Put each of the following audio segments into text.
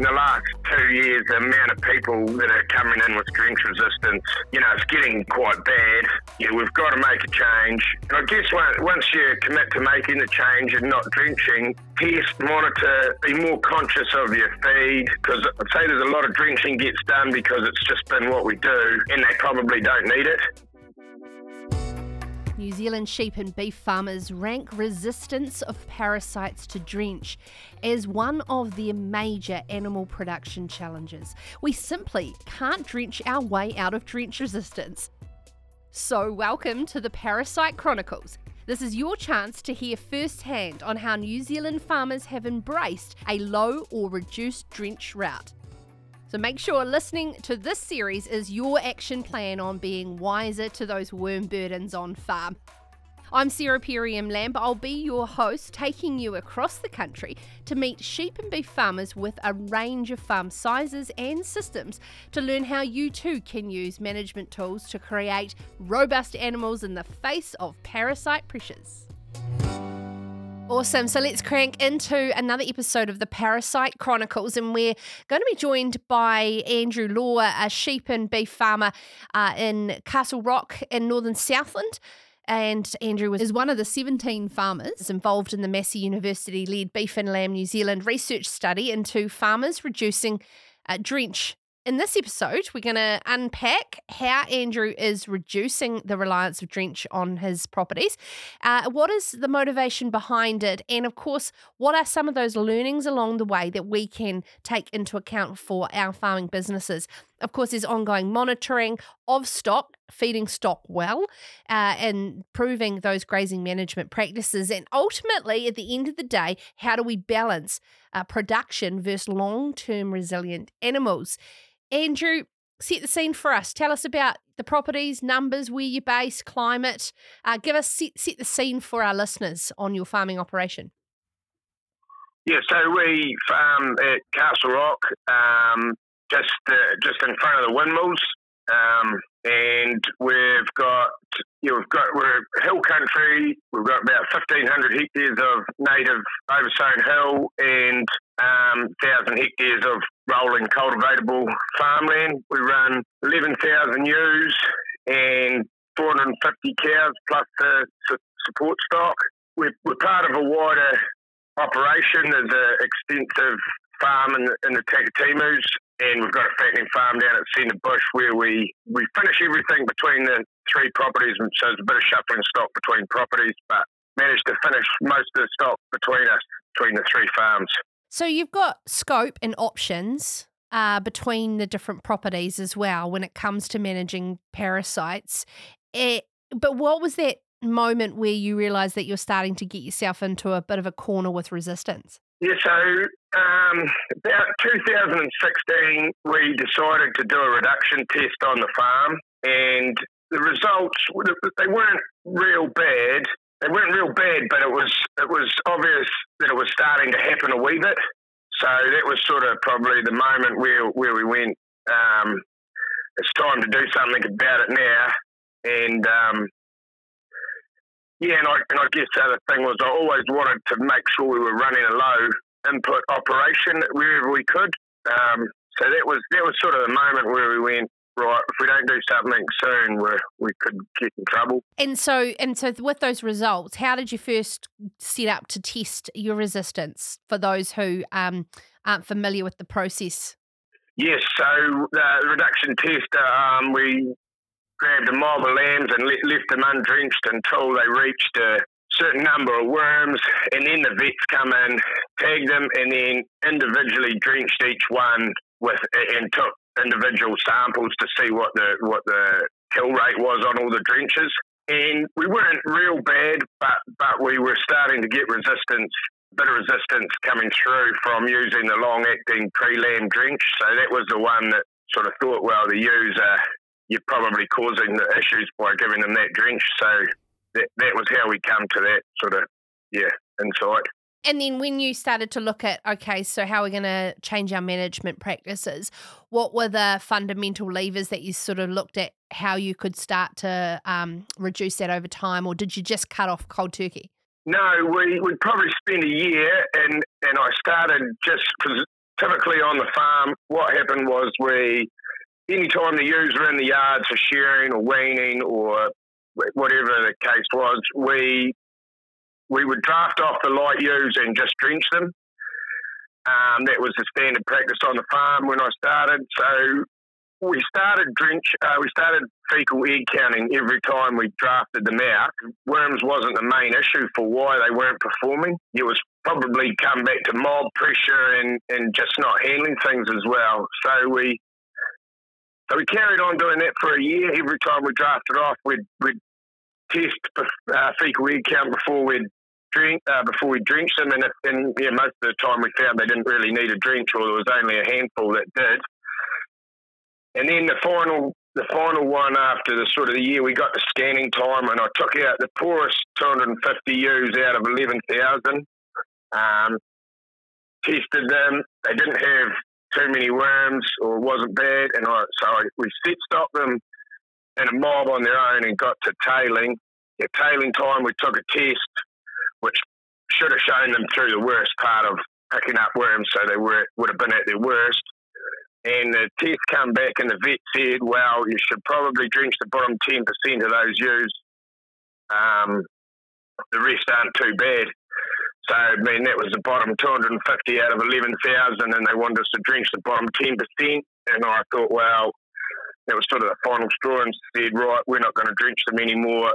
in the last two years, the amount of people that are coming in with drench resistance, you know, it's getting quite bad. Yeah, we've got to make a change. And I guess once you commit to making the change and not drenching, test, monitor, be more conscious of your feed because I'd say there's a lot of drenching gets done because it's just been what we do and they probably don't need it. New Zealand sheep and beef farmers rank resistance of parasites to drench as one of their major animal production challenges. We simply can't drench our way out of drench resistance. So, welcome to the Parasite Chronicles. This is your chance to hear firsthand on how New Zealand farmers have embraced a low or reduced drench route. So make sure listening to this series is your action plan on being wiser to those worm burdens on farm. I'm Sarah Perriam-Lampp. I'll be your host, taking you across the country to meet sheep and beef farmers with a range of farm sizes and systems to learn how you too can use management tools to create robust animals in the face of parasite pressures. Awesome. So let's crank into another episode of the Parasite Chronicles, and we're going to be joined by Andrew Law, a sheep and beef farmer uh, in Castle Rock in northern Southland. And Andrew was, is one of the 17 farmers involved in the Massey University led Beef and Lamb New Zealand research study into farmers reducing uh, drench in this episode, we're going to unpack how Andrew is reducing the reliance of drench on his properties. Uh, what is the motivation behind it? And of course, what are some of those learnings along the way that we can take into account for our farming businesses? Of course, there's ongoing monitoring of stock, feeding stock well, uh, and proving those grazing management practices. And ultimately, at the end of the day, how do we balance uh, production versus long term resilient animals? Andrew, set the scene for us. Tell us about the properties, numbers, where you're based, climate. Uh, give us set, set the scene for our listeners on your farming operation. Yeah, so we farm at Castle Rock, um, just uh, just in front of the windmills, um, and we've got yeah, we've got we're hill country. We've got about fifteen hundred hectares of native oversown hill and um, thousand hectares of rolling cultivatable farmland. We run eleven thousand ewes and four hundred and fifty cows plus the support stock. We're, we're part of a wider operation. There's an extensive farm in the, in the Takitimus and we've got a fattening farm down at Centre Bush where we, we finish everything between the three properties, and so there's a bit of shuffling stock between properties, but managed to finish most of the stock between us, between the three farms. So you've got scope and options uh, between the different properties as well when it comes to managing parasites. It, but what was that moment where you realize that you're starting to get yourself into a bit of a corner with resistance? Yeah, so um, about 2016, we decided to do a reduction test on the farm, and the results they weren't real bad. They weren't real bad, but it was it was obvious that it was starting to happen a wee bit. So that was sort of probably the moment where where we went. Um, it's time to do something about it now, and um, yeah, and I, and I guess the other thing was I always wanted to make sure we were running a low input operation wherever we could. Um, so that was that was sort of the moment where we went right. If we don't do something soon, we we could get in trouble. And so and so with those results, how did you first set up to test your resistance for those who um, aren't familiar with the process? Yes, so the reduction test, um, we grabbed a mob of lambs and left them undrenched until they reached a certain number of worms, and then the vets come in, tag them, and then individually drenched each one with and took individual samples to see what the what the kill rate was on all the drenches. And we weren't real bad, but but we were starting to get resistance, bit of resistance coming through from using the long acting pre lamb drench. So that was the one that sort of thought, well, the user you're probably causing the issues by giving them that drench. So that, that was how we come to that sort of, yeah, insight. And then when you started to look at, okay, so how are we going to change our management practices? What were the fundamental levers that you sort of looked at how you could start to um, reduce that over time, or did you just cut off cold turkey? No, we would probably spend a year, and, and I started just because typically on the farm, what happened was we, anytime the ewes were in the yard for shearing or weaning or whatever the case was, we we would draft off the light ewes and just drench them. Um, that was the standard practice on the farm when I started. So we started drench. Uh, we started fecal egg counting every time we drafted them out. Worms wasn't the main issue for why they weren't performing. It was probably come back to mob pressure and, and just not handling things as well. So we so we carried on doing that for a year. Every time we drafted off, we'd, we'd test uh, fecal egg count before we'd drink uh, before we drench them, and, if, and yeah, most of the time we found they didn't really need a drench, or there was only a handful that did. And then the final, the final one after the sort of the year, we got the scanning time, and I took out the poorest 250 ewes out of 11,000. Um, tested them; they didn't have too many worms, or wasn't bad, and I so I, we set stopped them in a mob on their own and got to tailing. At tailing time, we took a test which should have shown them through the worst part of picking up worms, so they were would have been at their worst. And the test come back, and the vet said, "Well, you should probably drench the bottom ten percent of those ewes. Um, the rest aren't too bad." So, I mean, that was the bottom 250 out of 11,000, and they wanted us to drench the bottom 10%. And I thought, well, that was sort of the final straw and said, right, we're not going to drench them anymore.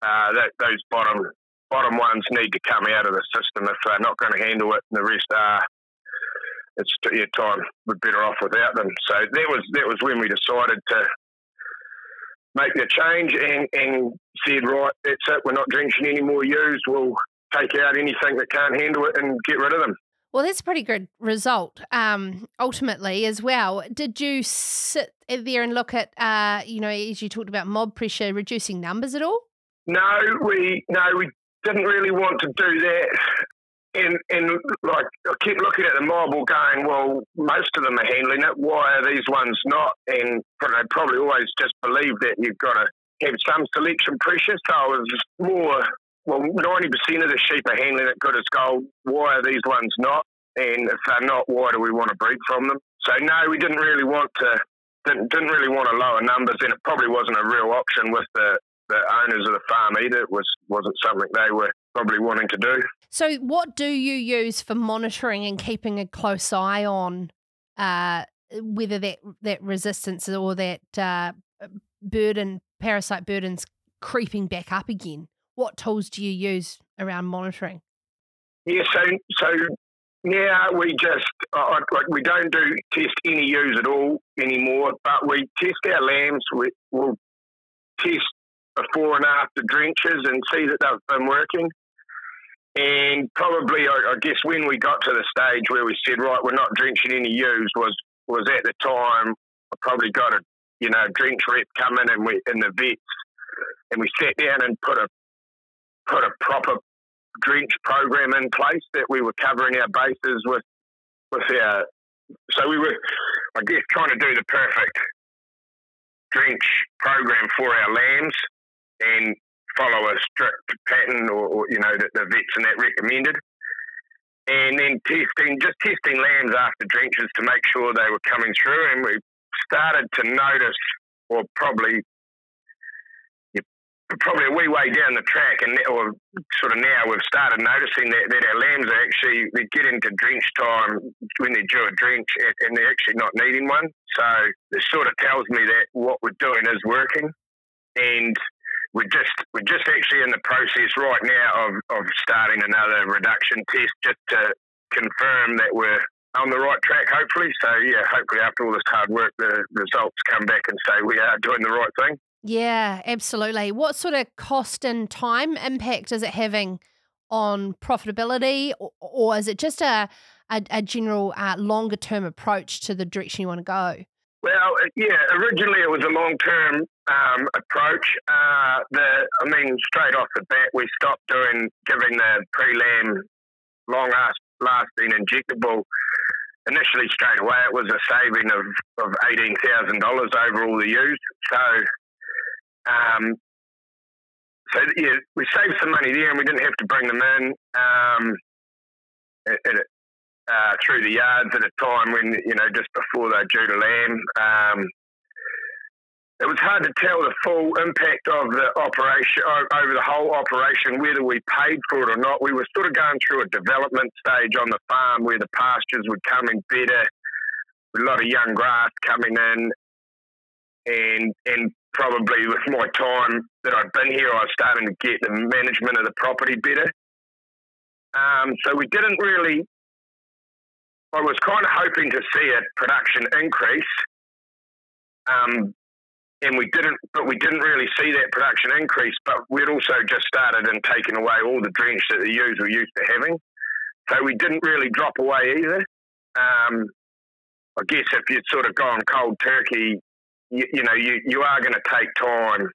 Uh, that, those bottom bottom ones need to come out of the system if they're not going to handle it, and the rest are. It's yeah, time we're better off without them. So that was that was when we decided to make the change and, and said, right, that's it. We're not drenching any more ewes. We'll take out anything that can't handle it and get rid of them. Well, that's a pretty good result. Um, ultimately, as well, did you sit there and look at, uh, you know, as you talked about mob pressure, reducing numbers at all? No, we no, we didn't really want to do that. And, and like I kept looking at the model going, well, most of them are handling it. Why are these ones not? And they probably always just believe that you've got to have some selection pressure. So I was more, well, 90% of the sheep are handling it good as gold. Why are these ones not? And if they're not, why do we want to breed from them? So no, we didn't really want to didn't, didn't really want to lower numbers, and it probably wasn't a real option with the the owners of the farm either. It was wasn't something they were probably wanting to do. So, what do you use for monitoring and keeping a close eye on uh, whether that that resistance or that uh, burden parasite burdens creeping back up again? What tools do you use around monitoring? Yeah, so so now we just uh, like we don't do test any ewes at all anymore, but we test our lambs. We, will test before and after drenches and see that they've been working. And probably, I, I, guess, when we got to the stage where we said, right, we're not drenching any ewes, was was at the time I probably got a you know drench rep coming and we in the vets, and we sat down and put a put a proper drench program in place that we were covering our bases with with our. So we were, I guess, trying to do the perfect drench program for our lambs and follow a strict pattern or, or you know that the vets and that recommended. And then testing, just testing lambs after drenches to make sure they were coming through. And we started to notice, or probably probably a wee way down the track, and or sort of now we've started noticing that, that our lambs are actually they get into drench time when they're due a drench, and they're actually not needing one. So it sort of tells me that what we're doing is working, and we're just we're just actually in the process right now of, of starting another reduction test just to confirm that we're on the right track hopefully so yeah hopefully after all this hard work the results come back and say we are doing the right thing yeah absolutely what sort of cost and time impact is it having on profitability or, or is it just a a, a general uh, longer term approach to the direction you want to go well, yeah, originally it was a long term um, approach. Uh, the, I mean, straight off the bat, we stopped doing giving the pre-lamb long lasting injectable. Initially, straight away, it was a saving of, of eighteen thousand dollars over all the ewes. So, um, so yeah, we saved some money there, and we didn't have to bring them in. Um, it, it, uh, through the yards at a time when you know just before they're due to lamb. Um, it was hard to tell the full impact of the operation over the whole operation, whether we paid for it or not. We were sort of going through a development stage on the farm where the pastures come in better, a lot of young grass coming in, and and probably with my time that I'd been here, I was starting to get the management of the property better. Um, so we didn't really. I was kind of hoping to see a production increase, um, and we didn't. But we didn't really see that production increase. But we'd also just started and taken away all the drench that the ewes were used to having, so we didn't really drop away either. Um, I guess if you'd sort of gone cold turkey, you, you know, you, you are going to take time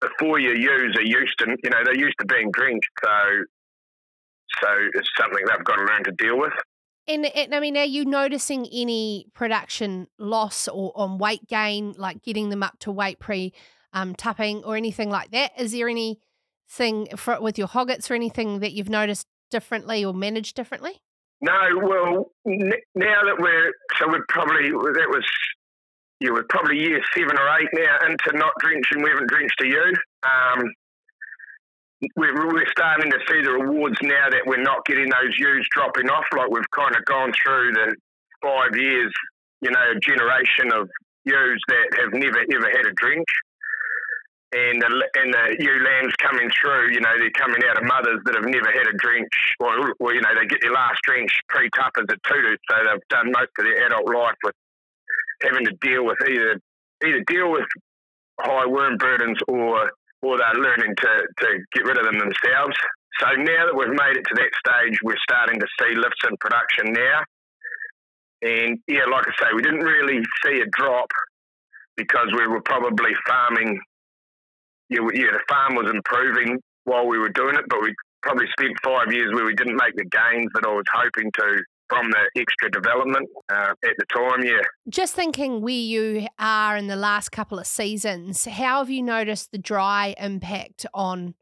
before your ewes are used to, you know, they're used to being drenched. So so it's something they've got to learn to deal with. And, and, I mean, are you noticing any production loss or on weight gain, like getting them up to weight pre um, tupping or anything like that? Is there anything for, with your hoggets or anything that you've noticed differently or managed differently? No, well, n- now that we're so we're probably that was you were probably year seven or eight now into not drenching. We haven't drenched a ewe. Um, we're, we're starting to see the rewards now that we're not getting those ewes dropping off. Like we've kind of gone through the five years, you know, a generation of ewes that have never ever had a drench. And the, and the ewe lambs coming through, you know, they're coming out of mothers that have never had a drench, Well, or you know, they get their last drench pre-tuppers at two-tooth, so they've done most of their adult life with having to deal with either either deal with high worm burdens or or they're learning to, to get rid of them themselves. So now that we've made it to that stage, we're starting to see lifts in production now. And yeah, like I say, we didn't really see a drop because we were probably farming. Yeah, yeah, the farm was improving while we were doing it, but we probably spent five years where we didn't make the gains that I was hoping to from the extra development uh, at the time, yeah. Just thinking where you are in the last couple of seasons, how have you noticed the dry impact on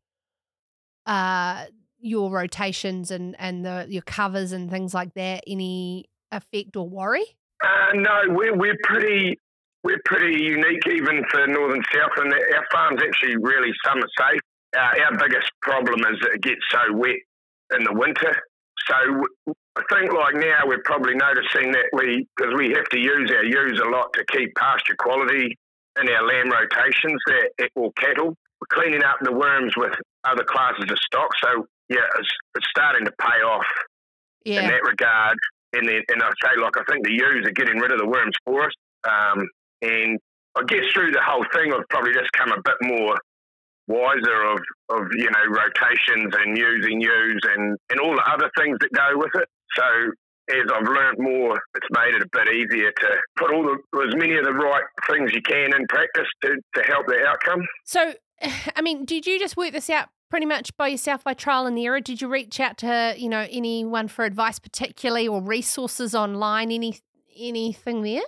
uh, your rotations and, and the, your covers and things like that? Any effect or worry? Uh, no, we're, we're pretty we're pretty unique even for northern Southland our farm's actually really summer safe. Uh, our biggest problem is that it gets so wet in the winter. So I think like now we're probably noticing that we, because we have to use our ewes a lot to keep pasture quality in our lamb rotations, that or cattle. We're cleaning up the worms with other classes of stock. So yeah, it's, it's starting to pay off yeah. in that regard. And then, and I say like I think the ewes are getting rid of the worms for us. Um, and I guess through the whole thing, I've probably just come a bit more wiser of, of you know rotations and using ewes and, and all the other things that go with it. So as I've learnt more, it's made it a bit easier to put all the as many of the right things you can in practice to, to help the outcome. So, I mean, did you just work this out pretty much by yourself by trial and error? Did you reach out to you know anyone for advice, particularly or resources online? Any anything there?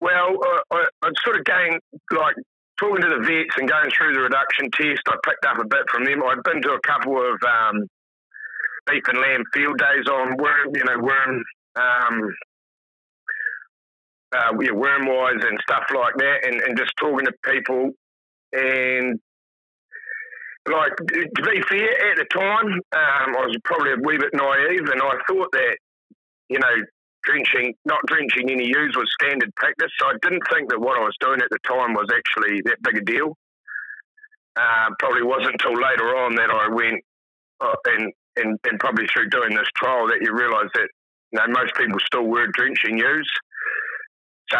Well, uh, I, I sort of gained like talking to the vets and going through the reduction test. I picked up a bit from them. I'd been to a couple of um, beef and lamb field days on worm, you know, worm, um, uh, yeah, Wormwise and stuff like that, and, and just talking to people. And like to be fair, at the time, um, I was probably a wee bit naive, and I thought that you know drenching, not drenching any ewes was standard practice. So I didn't think that what I was doing at the time was actually that big a deal. Uh, probably wasn't until later on that I went uh, and and, and probably through doing this trial that you realise that you know most people still were drenching ewes. So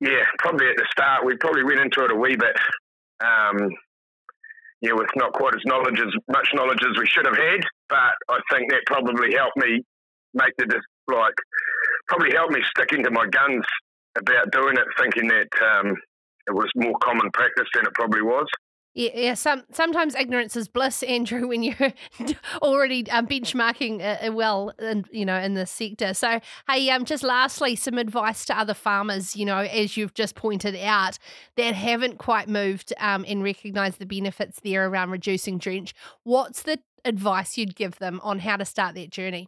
yeah, probably at the start we probably went into it a wee bit, um, yeah, with not quite as knowledge as much knowledge as we should have had. But I think that probably helped me make the like probably helped me sticking to my guns about doing it, thinking that um, it was more common practice than it probably was. Yeah, yeah. Some sometimes ignorance is bliss, Andrew. When you're already um, benchmarking uh, well, in, you know, in the sector. So, hey, um, just lastly, some advice to other farmers. You know, as you've just pointed out, that haven't quite moved um, and recognise the benefits there around reducing drench. What's the advice you'd give them on how to start that journey?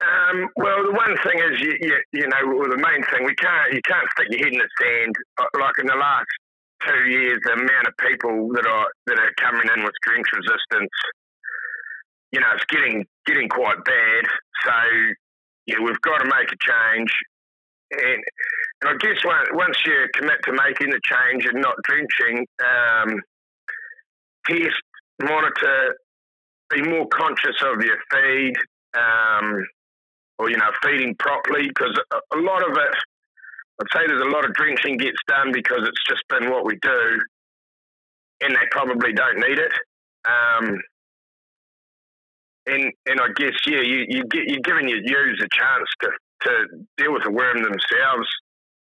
Um, well, the one thing is, you, you, you know, the main thing we can't you can't stick your head in the sand. Uh, like in the last two years, the amount of people that are that are coming in with drench resistance, you know, it's getting getting quite bad. So, yeah, we've got to make a change. And, and I guess once you commit to making the change and not drenching, um, test, monitor, be more conscious of your feed, um, or you know, feeding properly because a, a lot of it, I'd say there's a lot of drenching gets done because it's just been what we do, and they probably don't need it. Um, and and I guess yeah, you you get you're giving your ewes a chance to to deal with the worm themselves,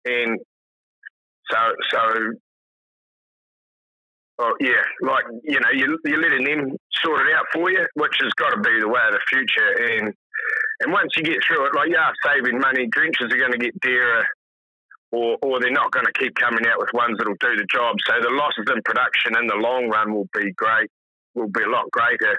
and so so. Well, yeah, like you know, you you're letting them sort it out for you, which has got to be the way of the future. And and once you get through it, like you are saving money, drenches are going to get dearer, or or they're not going to keep coming out with ones that'll do the job. So the losses in production in the long run will be great, will be a lot greater.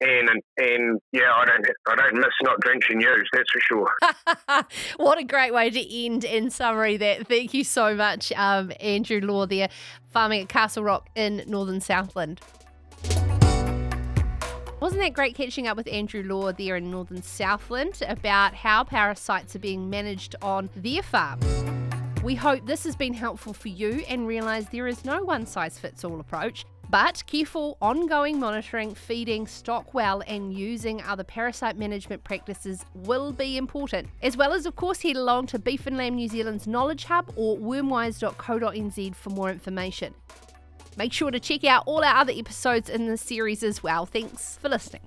And, and, and yeah, I don't I don't miss not drenching ewes. That's for sure. what a great way to end in summary. That thank you so much, um, Andrew Law, there farming at Castle Rock in Northern Southland. Wasn't that great catching up with Andrew Law there in Northern Southland about how parasites are being managed on their farms? We hope this has been helpful for you and realise there is no one size fits all approach. But careful, ongoing monitoring, feeding, stock well, and using other parasite management practices will be important. As well as, of course, head along to Beef and Lamb New Zealand's Knowledge Hub or wormwise.co.nz for more information. Make sure to check out all our other episodes in the series as well. Thanks for listening.